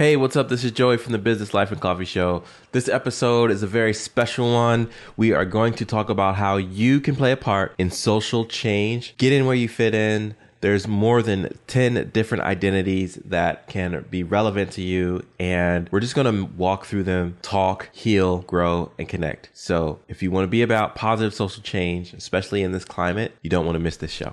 Hey, what's up? This is Joey from the Business Life and Coffee Show. This episode is a very special one. We are going to talk about how you can play a part in social change, get in where you fit in. There's more than 10 different identities that can be relevant to you, and we're just gonna walk through them, talk, heal, grow, and connect. So, if you wanna be about positive social change, especially in this climate, you don't wanna miss this show.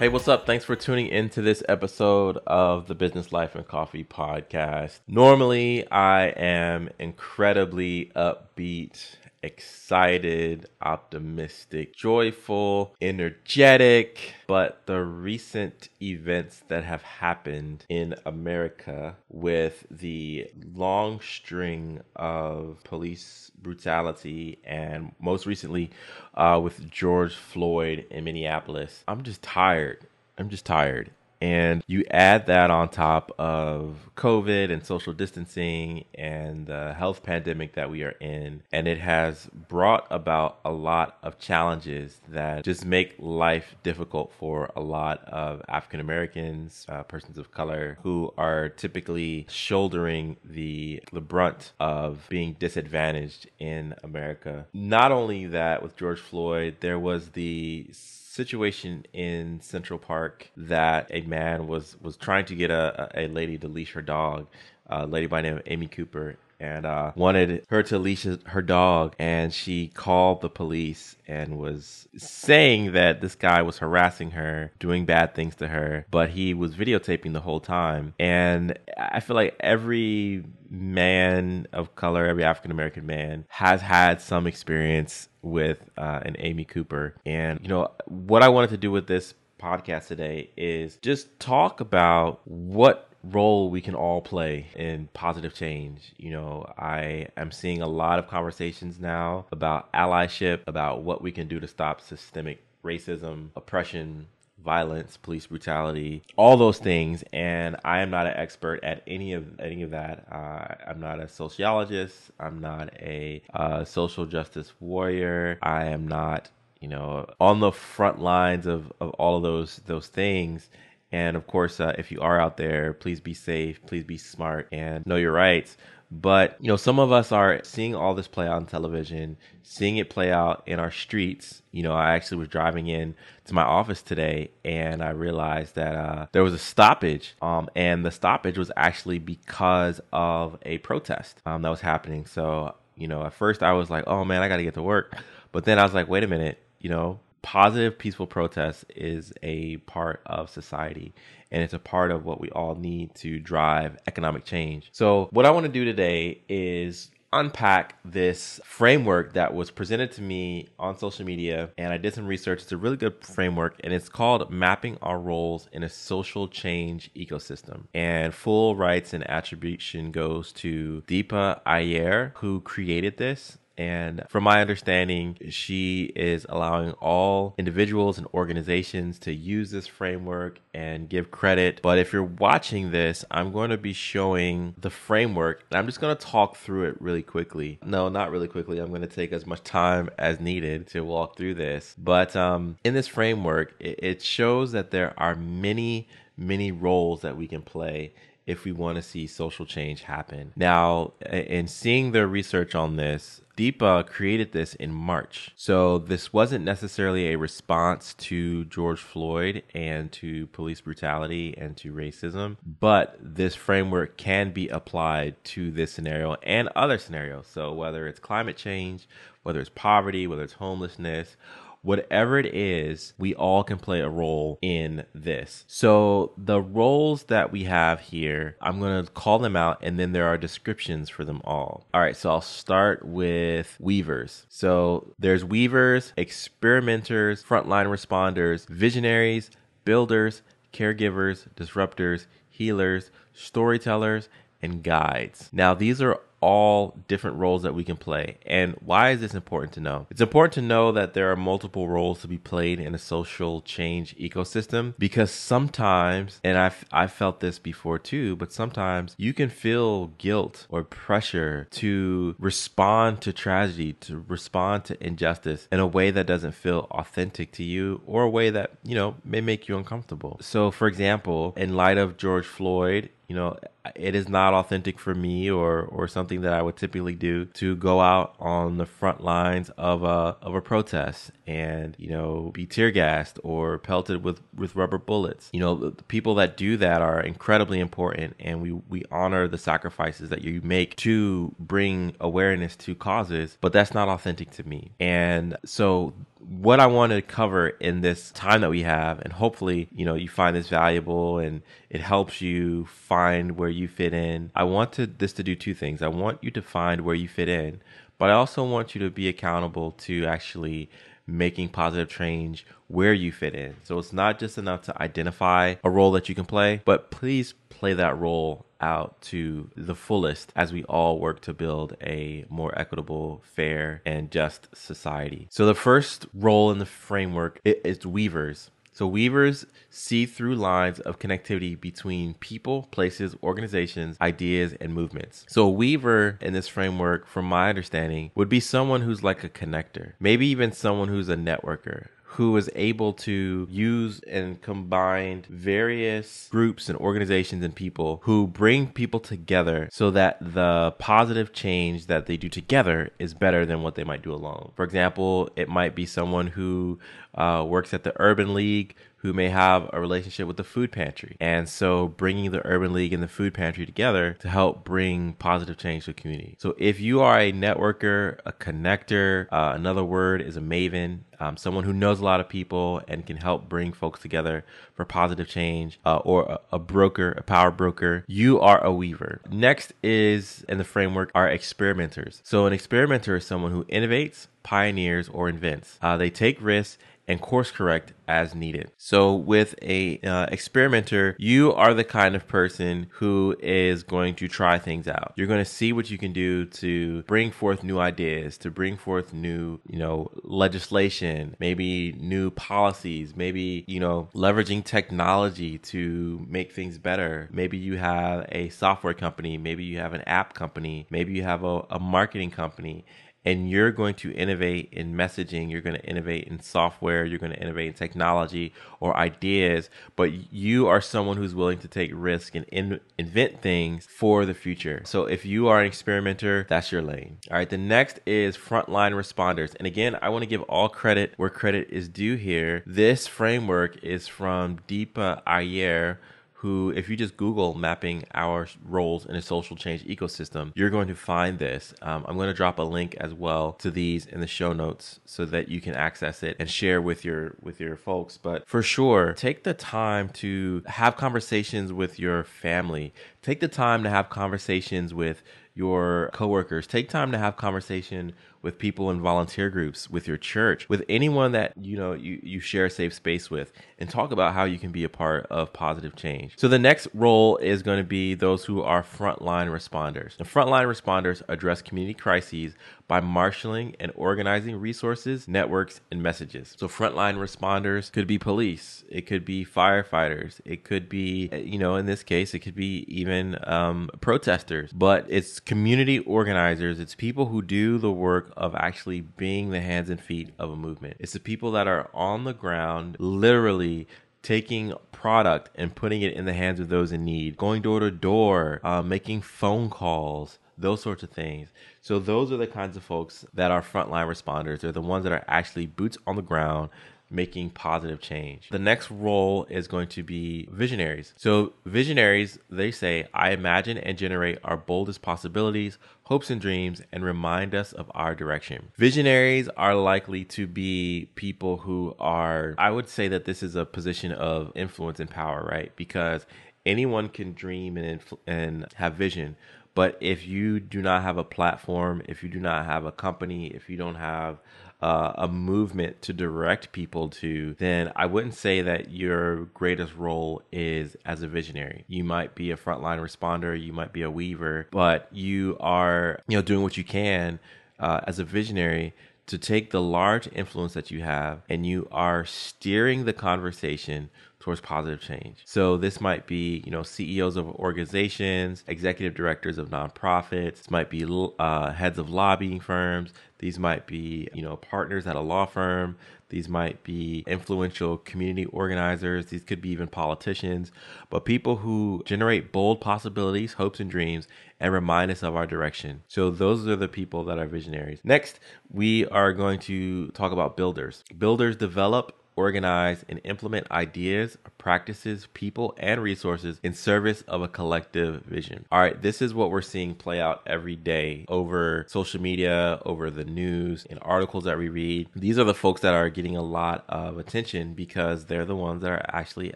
Hey, what's up? Thanks for tuning into this episode of the Business Life and Coffee podcast. Normally, I am incredibly upbeat, excited, optimistic, joyful, energetic, but the recent events that have happened in America with the long string of police brutality and most recently uh, with George Floyd in Minneapolis, I'm just tired. I'm just tired. And you add that on top of COVID and social distancing and the health pandemic that we are in, and it has brought about a lot of challenges that just make life difficult for a lot of African Americans, uh, persons of color, who are typically shouldering the, the brunt of being disadvantaged in America. Not only that, with George Floyd, there was the situation in Central Park that a man was was trying to get a, a lady to leash her dog, a lady by name of Amy Cooper, and uh, wanted her to leash her dog, and she called the police and was saying that this guy was harassing her, doing bad things to her, but he was videotaping the whole time, and I feel like every man of color, every African American man has had some experience with uh, an Amy Cooper. And, you know, what I wanted to do with this podcast today is just talk about what role we can all play in positive change. You know, I am seeing a lot of conversations now about allyship, about what we can do to stop systemic racism, oppression, violence, police brutality, all those things. And I am not an expert at any of any of that. Uh, I'm not a sociologist. I'm not a uh, social justice warrior. I am not, you know, on the front lines of, of all of those those things. And of course, uh, if you are out there, please be safe, please be smart, and know your rights. But you know, some of us are seeing all this play out on television, seeing it play out in our streets. You know, I actually was driving in to my office today, and I realized that uh, there was a stoppage, um, and the stoppage was actually because of a protest um, that was happening. So, you know, at first I was like, "Oh man, I got to get to work," but then I was like, "Wait a minute," you know, positive, peaceful protest is a part of society and it's a part of what we all need to drive economic change. So, what I want to do today is unpack this framework that was presented to me on social media and I did some research. It's a really good framework and it's called Mapping Our Roles in a Social Change Ecosystem. And full rights and attribution goes to Deepa Iyer, who created this. And from my understanding, she is allowing all individuals and organizations to use this framework and give credit. But if you're watching this, I'm going to be showing the framework and I'm just going to talk through it really quickly. No, not really quickly. I'm going to take as much time as needed to walk through this. But um, in this framework, it, shows that there are many, many roles that we can play if we want to see social change happen. Now, in seeing the research on this, Deepa created this in March. So this wasn't necessarily a response to George Floyd and to police brutality and to racism, but this framework can be applied to this scenario and other scenarios. So whether it's climate change, whether it's poverty, whether it's homelessness, whatever it is, we all can play a role in this. So the roles that we have here, I'm going to call them out and then there are descriptions for them all. All right, so I'll start with weavers. So there's weavers, experimenters, frontline responders, visionaries, builders, caregivers, disruptors, healers, storytellers, and guides. Now, these are all different roles that we can play. And why is this important to know? It's important to know that there are multiple roles to be played in a social change ecosystem because sometimes, and I've, I've felt this before too, but sometimes you can feel guilt or pressure to respond to tragedy, to respond to injustice in a way that doesn't feel authentic to you or a way that, you know, may make you uncomfortable. So, for example, in light of George Floyd, you know, it is not authentic for me or or something that I would typically do to go out on the front lines of a of a protest and you know be tear gassed or pelted with with rubber bullets. You know, the, people that do that are incredibly important, and we we honor the sacrifices that you make to bring awareness to causes, but that's not authentic to me. And so what I want to cover in this time that we have, and hopefully, you know, you find this valuable and it helps you find where you fit in. I want to this to do two things. I want you to find where you fit in, but I also want you to be accountable to actually making positive change where you fit in. So it's not just enough to identify a role that you can play, but please play that role out to the fullest as we all work to build a more equitable, fair, and just society. So the first role in the framework is weavers. So weavers see through lines of connectivity between people, places, organizations, ideas, and movements. So a weaver in this framework, from my understanding, would be someone who's like a connector, maybe even someone who's a networker who is able to use and combine various groups and organizations and people who bring people together so that the positive change that they do together is better than what they might do alone. For example, it might be someone who uh, works at the Urban League who may have a relationship with the food pantry. And so bringing the Urban League and the food pantry together to help bring positive change to the community. So if you are a networker, a connector, uh, another word is a maven, um, someone who knows a lot of people and can help bring folks together for positive change, uh, or a, a broker, a power broker, you are a weaver. Next is in the framework are experimenters. So an experimenter is someone who innovates, pioneers, or invents. Uh, they take risks and course correct as needed. So with a uh, experimenter, you are the kind of person who is going to try things out. You're going to see what you can do to bring forth new ideas, to bring forth new, you know, legislation, maybe new policies, maybe, you know, leveraging technology to make things better. Maybe you have a software company, maybe you have an app company, maybe you have a, a marketing company and you're going to innovate in messaging, you're going to innovate in software, you're going to innovate in technology or ideas, but you are someone who's willing to take risk and in, invent things for the future. So if you are an experimenter, that's your lane. All right, the next is frontline responders. And again, I want to give all credit where credit is due here. This framework is from Deepa Iyer who, if you just Google mapping our roles in a social change ecosystem, you're going to find this. Um, I'm going to drop a link as well to these in the show notes so that you can access it and share with your with your folks. But for sure, take the time to have conversations with your family. Take the time to have conversations with your coworkers. Take time to have conversation with people in volunteer groups, with your church, with anyone that you know you, you share a safe space with, and talk about how you can be a part of positive change. So the next role is going to be those who are frontline responders. The frontline responders address community crises by marshaling and organizing resources, networks, and messages. So frontline responders could be police, it could be firefighters, it could be, you know, in this case, it could be even um, protesters, but it's community organizers, it's people who do the work of actually being the hands and feet of a movement. It's the people that are on the ground, literally taking product and putting it in the hands of those in need, going door to door, uh, making phone calls, those sorts of things. So those are the kinds of folks that are frontline responders. They're the ones that are actually boots on the ground making positive change. The next role is going to be visionaries. So visionaries, they say, I imagine and generate our boldest possibilities, hopes and dreams, and remind us of our direction. Visionaries are likely to be people who are, I would say that this is a position of influence and power, right? Because anyone can dream and, influ- and have vision But if you do not have a platform, if you do not have a company, if you don't have uh, a movement to direct people to, then I wouldn't say that your greatest role is as a visionary. You might be a frontline responder, you might be a weaver, but you are, you know, doing what you can uh, as a visionary to take the large influence that you have and you are steering the conversation towards positive change. So this might be, you know, CEOs of organizations, executive directors of nonprofits, this might be uh, heads of lobbying firms, these might be, you know, partners at a law firm, these might be influential community organizers, these could be even politicians, but people who generate bold possibilities, hopes and dreams and remind us of our direction. So those are the people that are visionaries. Next, we are going to talk about builders. Builders develop organize, and implement ideas, practices, people, and resources in service of a collective vision. All right, this is what we're seeing play out every day over social media, over the news, in articles that we read. These are the folks that are getting a lot of attention because they're the ones that are actually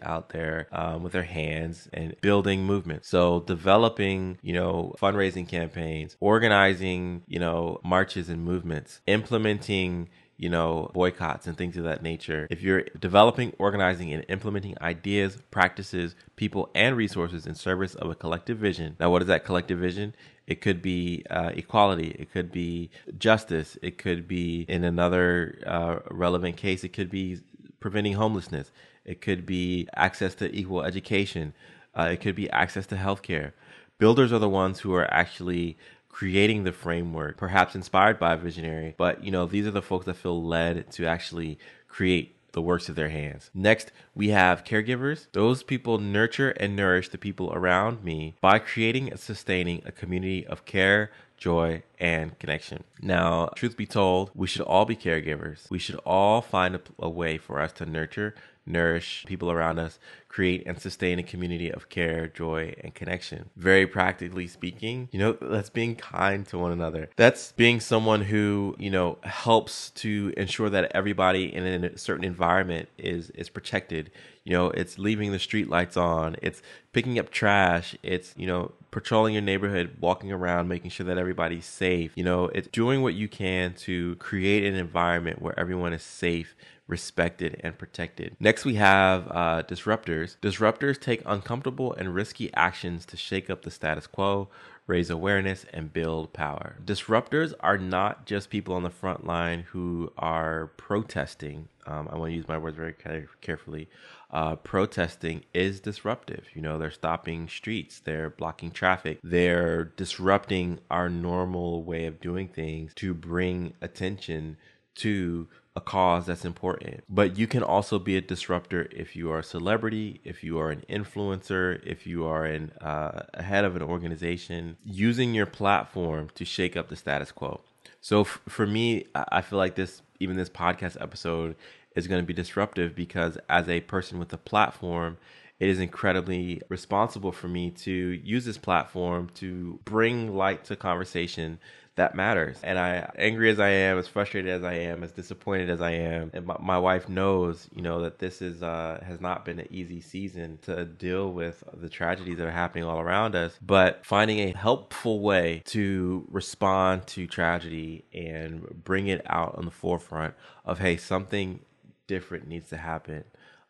out there um, with their hands and building movements. So, developing, you know, fundraising campaigns, organizing, you know, marches and movements, implementing you know, boycotts and things of that nature. If you're developing, organizing, and implementing ideas, practices, people, and resources in service of a collective vision. Now, what is that collective vision? It could be uh, equality. It could be justice. It could be, in another uh, relevant case, it could be preventing homelessness. It could be access to equal education. Uh, it could be access to healthcare. Builders are the ones who are actually creating the framework, perhaps inspired by a visionary. But, you know, these are the folks that feel led to actually create the works of their hands. Next, we have caregivers. Those people nurture and nourish the people around me by creating and sustaining a community of care, joy, and connection. Now, truth be told, we should all be caregivers. We should all find a, a way for us to nurture, nourish people around us, create and sustain a community of care, joy, and connection. Very practically speaking, you know, that's being kind to one another. That's being someone who, you know, helps to ensure that everybody in a certain environment is is protected. You know, it's leaving the street lights on, it's picking up trash, it's, you know, patrolling your neighborhood, walking around, making sure that everybody's safe. You know, it's doing what you can to create an environment where everyone is safe respected, and protected. Next, we have uh, disruptors. Disruptors take uncomfortable and risky actions to shake up the status quo, raise awareness, and build power. Disruptors are not just people on the front line who are protesting. Um, I want to use my words very carefully. Uh, protesting is disruptive. You know, they're stopping streets, they're blocking traffic, they're disrupting our normal way of doing things to bring attention to a cause that's important. But you can also be a disruptor if you are a celebrity, if you are an influencer, if you are an uh, head of an organization, using your platform to shake up the status quo. So f- for me, I feel like this, even this podcast episode, is going to be disruptive because as a person with a platform, it is incredibly responsible for me to use this platform to bring light to conversation that matters. And I, angry as I am, as frustrated as I am, as disappointed as I am, and my, my wife knows, you know, that this is uh, has not been an easy season to deal with the tragedies that are happening all around us. But finding a helpful way to respond to tragedy and bring it out on the forefront of hey, something different needs to happen.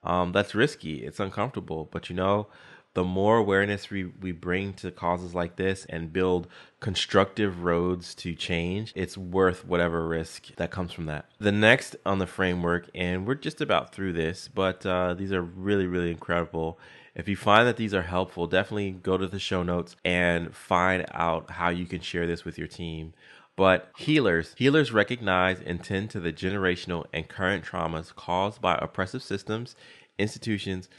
Um, that's risky. It's uncomfortable, but you know the more awareness we, we bring to causes like this and build constructive roads to change, it's worth whatever risk that comes from that. The next on the framework, and we're just about through this, but uh, these are really, really incredible. If you find that these are helpful, definitely go to the show notes and find out how you can share this with your team. But healers, healers recognize and tend to the generational and current traumas caused by oppressive systems, institutions,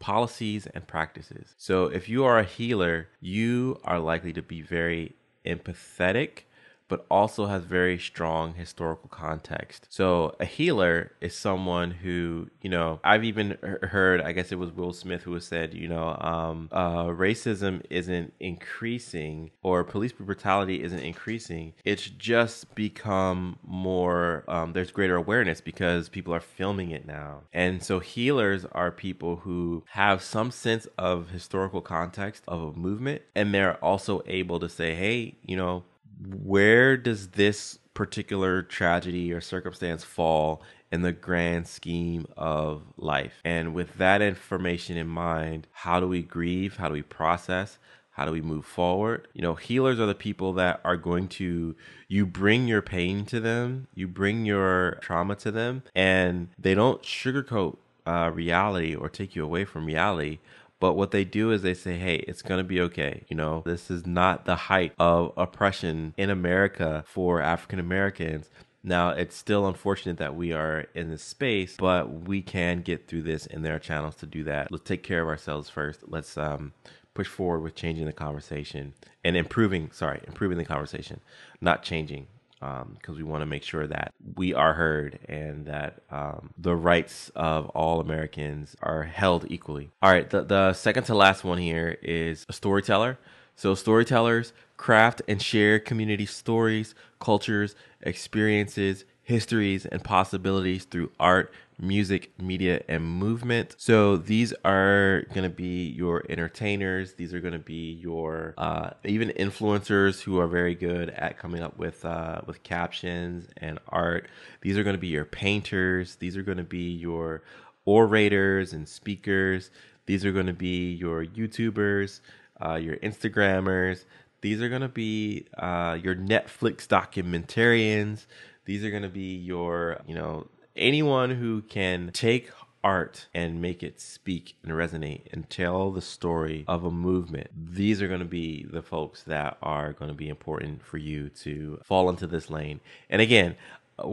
policies and practices. So if you are a healer, you are likely to be very empathetic, but also has very strong historical context. So a healer is someone who, you know, I've even heard, I guess it was Will Smith who said, you know, um, uh, racism isn't increasing or police brutality isn't increasing. It's just become more, um, there's greater awareness because people are filming it now. And so healers are people who have some sense of historical context of a movement and they're also able to say, hey, you know, where does this particular tragedy or circumstance fall in the grand scheme of life? And with that information in mind, how do we grieve? How do we process? How do we move forward? You know, healers are the people that are going to, you bring your pain to them, you bring your trauma to them, and they don't sugarcoat uh, reality or take you away from reality. But what they do is they say, hey, it's going to be okay. You know, this is not the height of oppression in America for African Americans. Now, it's still unfortunate that we are in this space, but we can get through this in their channels to do that. Let's take care of ourselves first. Let's um, push forward with changing the conversation and improving, sorry, improving the conversation, not changing because we want to make sure that we are heard and that um, the rights of all Americans are held equally. All right, the, the second to last one here is a storyteller. So, storytellers craft and share community stories, cultures, experiences, histories, and possibilities through art, music, media, and movement. So these are going to be your entertainers. These are going to be your uh, even influencers who are very good at coming up with uh, with captions and art. These are going to be your painters. These are going to be your orators and speakers. These are going to be your YouTubers, uh, your Instagrammers. These are going to be uh, your Netflix documentarians. These are going to be your, you know, anyone who can take art and make it speak and resonate and tell the story of a movement. These are going to be the folks that are going to be important for you to fall into this lane. And again, uh,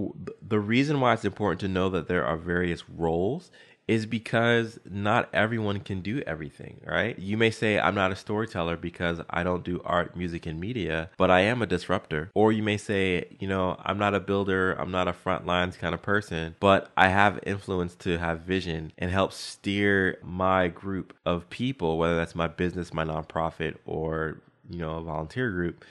the reason why it's important to know that there are various roles is because not everyone can do everything, right? You may say, I'm not a storyteller because I don't do art, music, and media, but I am a disruptor. Or you may say, you know, I'm not a builder, I'm not a front lines kind of person, but I have influence to have vision and help steer my group of people, whether that's my business, my nonprofit, or, you know, a volunteer group.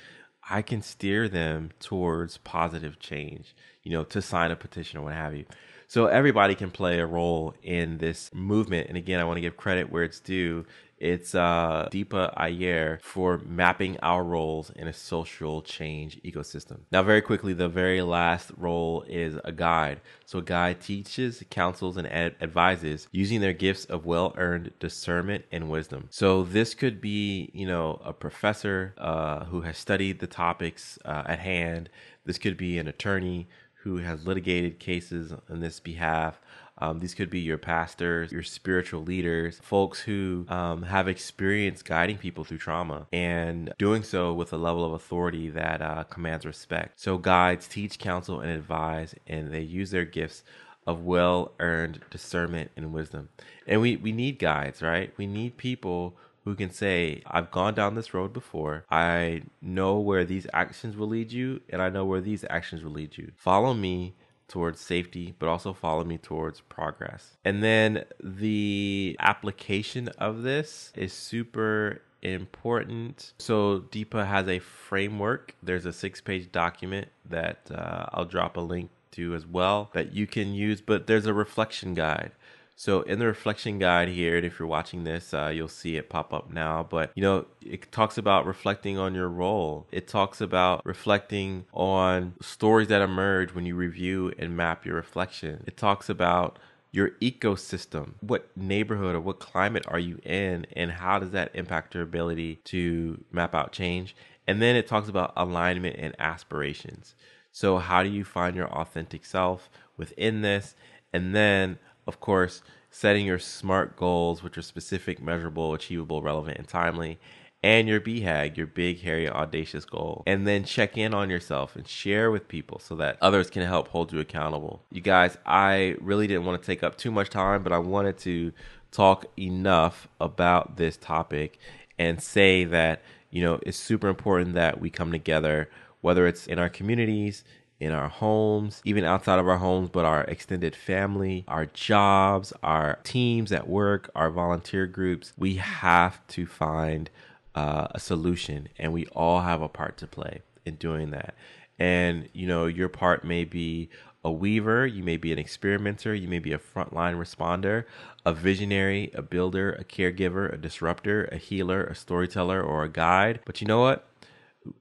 I can steer them towards positive change, you know, to sign a petition or what have you. So everybody can play a role in this movement. And again, I want to give credit where it's due. It's uh, Deepa Iyer for mapping our roles in a social change ecosystem. Now, very quickly, the very last role is a guide. So, a guide teaches, counsels, and ad- advises using their gifts of well earned discernment and wisdom. So, this could be, you know, a professor uh, who has studied the topics uh, at hand. This could be an attorney who has litigated cases on this behalf. Um, these could be your pastors, your spiritual leaders, folks who um, have experience guiding people through trauma and doing so with a level of authority that uh, commands respect. So, guides teach, counsel, and advise, and they use their gifts of well earned discernment and wisdom. And we, we need guides, right? We need people who can say, I've gone down this road before. I know where these actions will lead you, and I know where these actions will lead you. Follow me towards safety, but also follow me towards progress. And then the application of this is super important. So Deepa has a framework. There's a six page document that uh, I'll drop a link to as well that you can use, but there's a reflection guide. So in the reflection guide here, and if you're watching this, uh, you'll see it pop up now. But you know, it talks about reflecting on your role. It talks about reflecting on stories that emerge when you review and map your reflection. It talks about your ecosystem. What neighborhood or what climate are you in, and how does that impact your ability to map out change? And then it talks about alignment and aspirations. So, how do you find your authentic self within this? And then of course, setting your SMART goals, which are specific, measurable, achievable, relevant, and timely, and your BHAG, your big, hairy, audacious goal. And then check in on yourself and share with people so that others can help hold you accountable. You guys, I really didn't want to take up too much time, but I wanted to talk enough about this topic and say that, you know, it's super important that we come together whether it's in our communities, in our homes, even outside of our homes, but our extended family, our jobs, our teams at work, our volunteer groups. We have to find uh, a solution, and we all have a part to play in doing that. And you know, your part may be a weaver, you may be an experimenter, you may be a frontline responder, a visionary, a builder, a caregiver, a disruptor, a healer, a storyteller, or a guide. But you know what?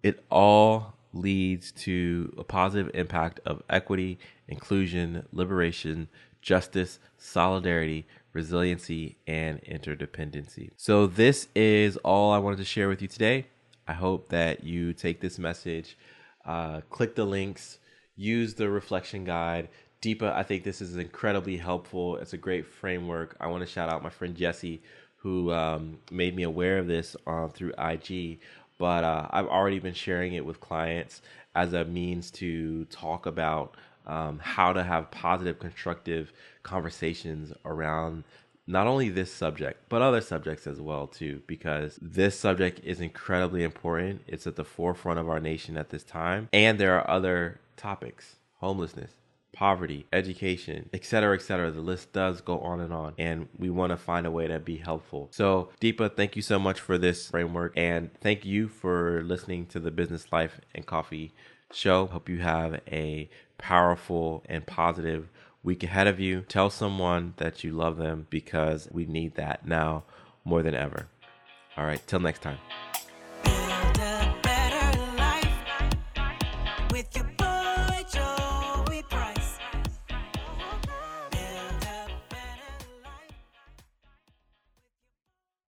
It all leads to a positive impact of equity, inclusion, liberation, justice, solidarity, resiliency, and interdependency. So, this is all I wanted to share with you today. I hope that you take this message, uh, click the links, use the reflection guide. Deepa, I think this is incredibly helpful. It's a great framework. I want to shout out my friend Jesse, who um, made me aware of this uh, through IG but uh, I've already been sharing it with clients as a means to talk about um, how to have positive, constructive conversations around not only this subject but other subjects as well too because this subject is incredibly important. It's at the forefront of our nation at this time and there are other topics homelessness poverty, education, etc., etc. The list does go on and on, and we want to find a way to be helpful. So, Deepa, thank you so much for this framework, and thank you for listening to the Business Life and Coffee show. Hope you have a powerful and positive week ahead of you. Tell someone that you love them because we need that now more than ever. All right, till next time.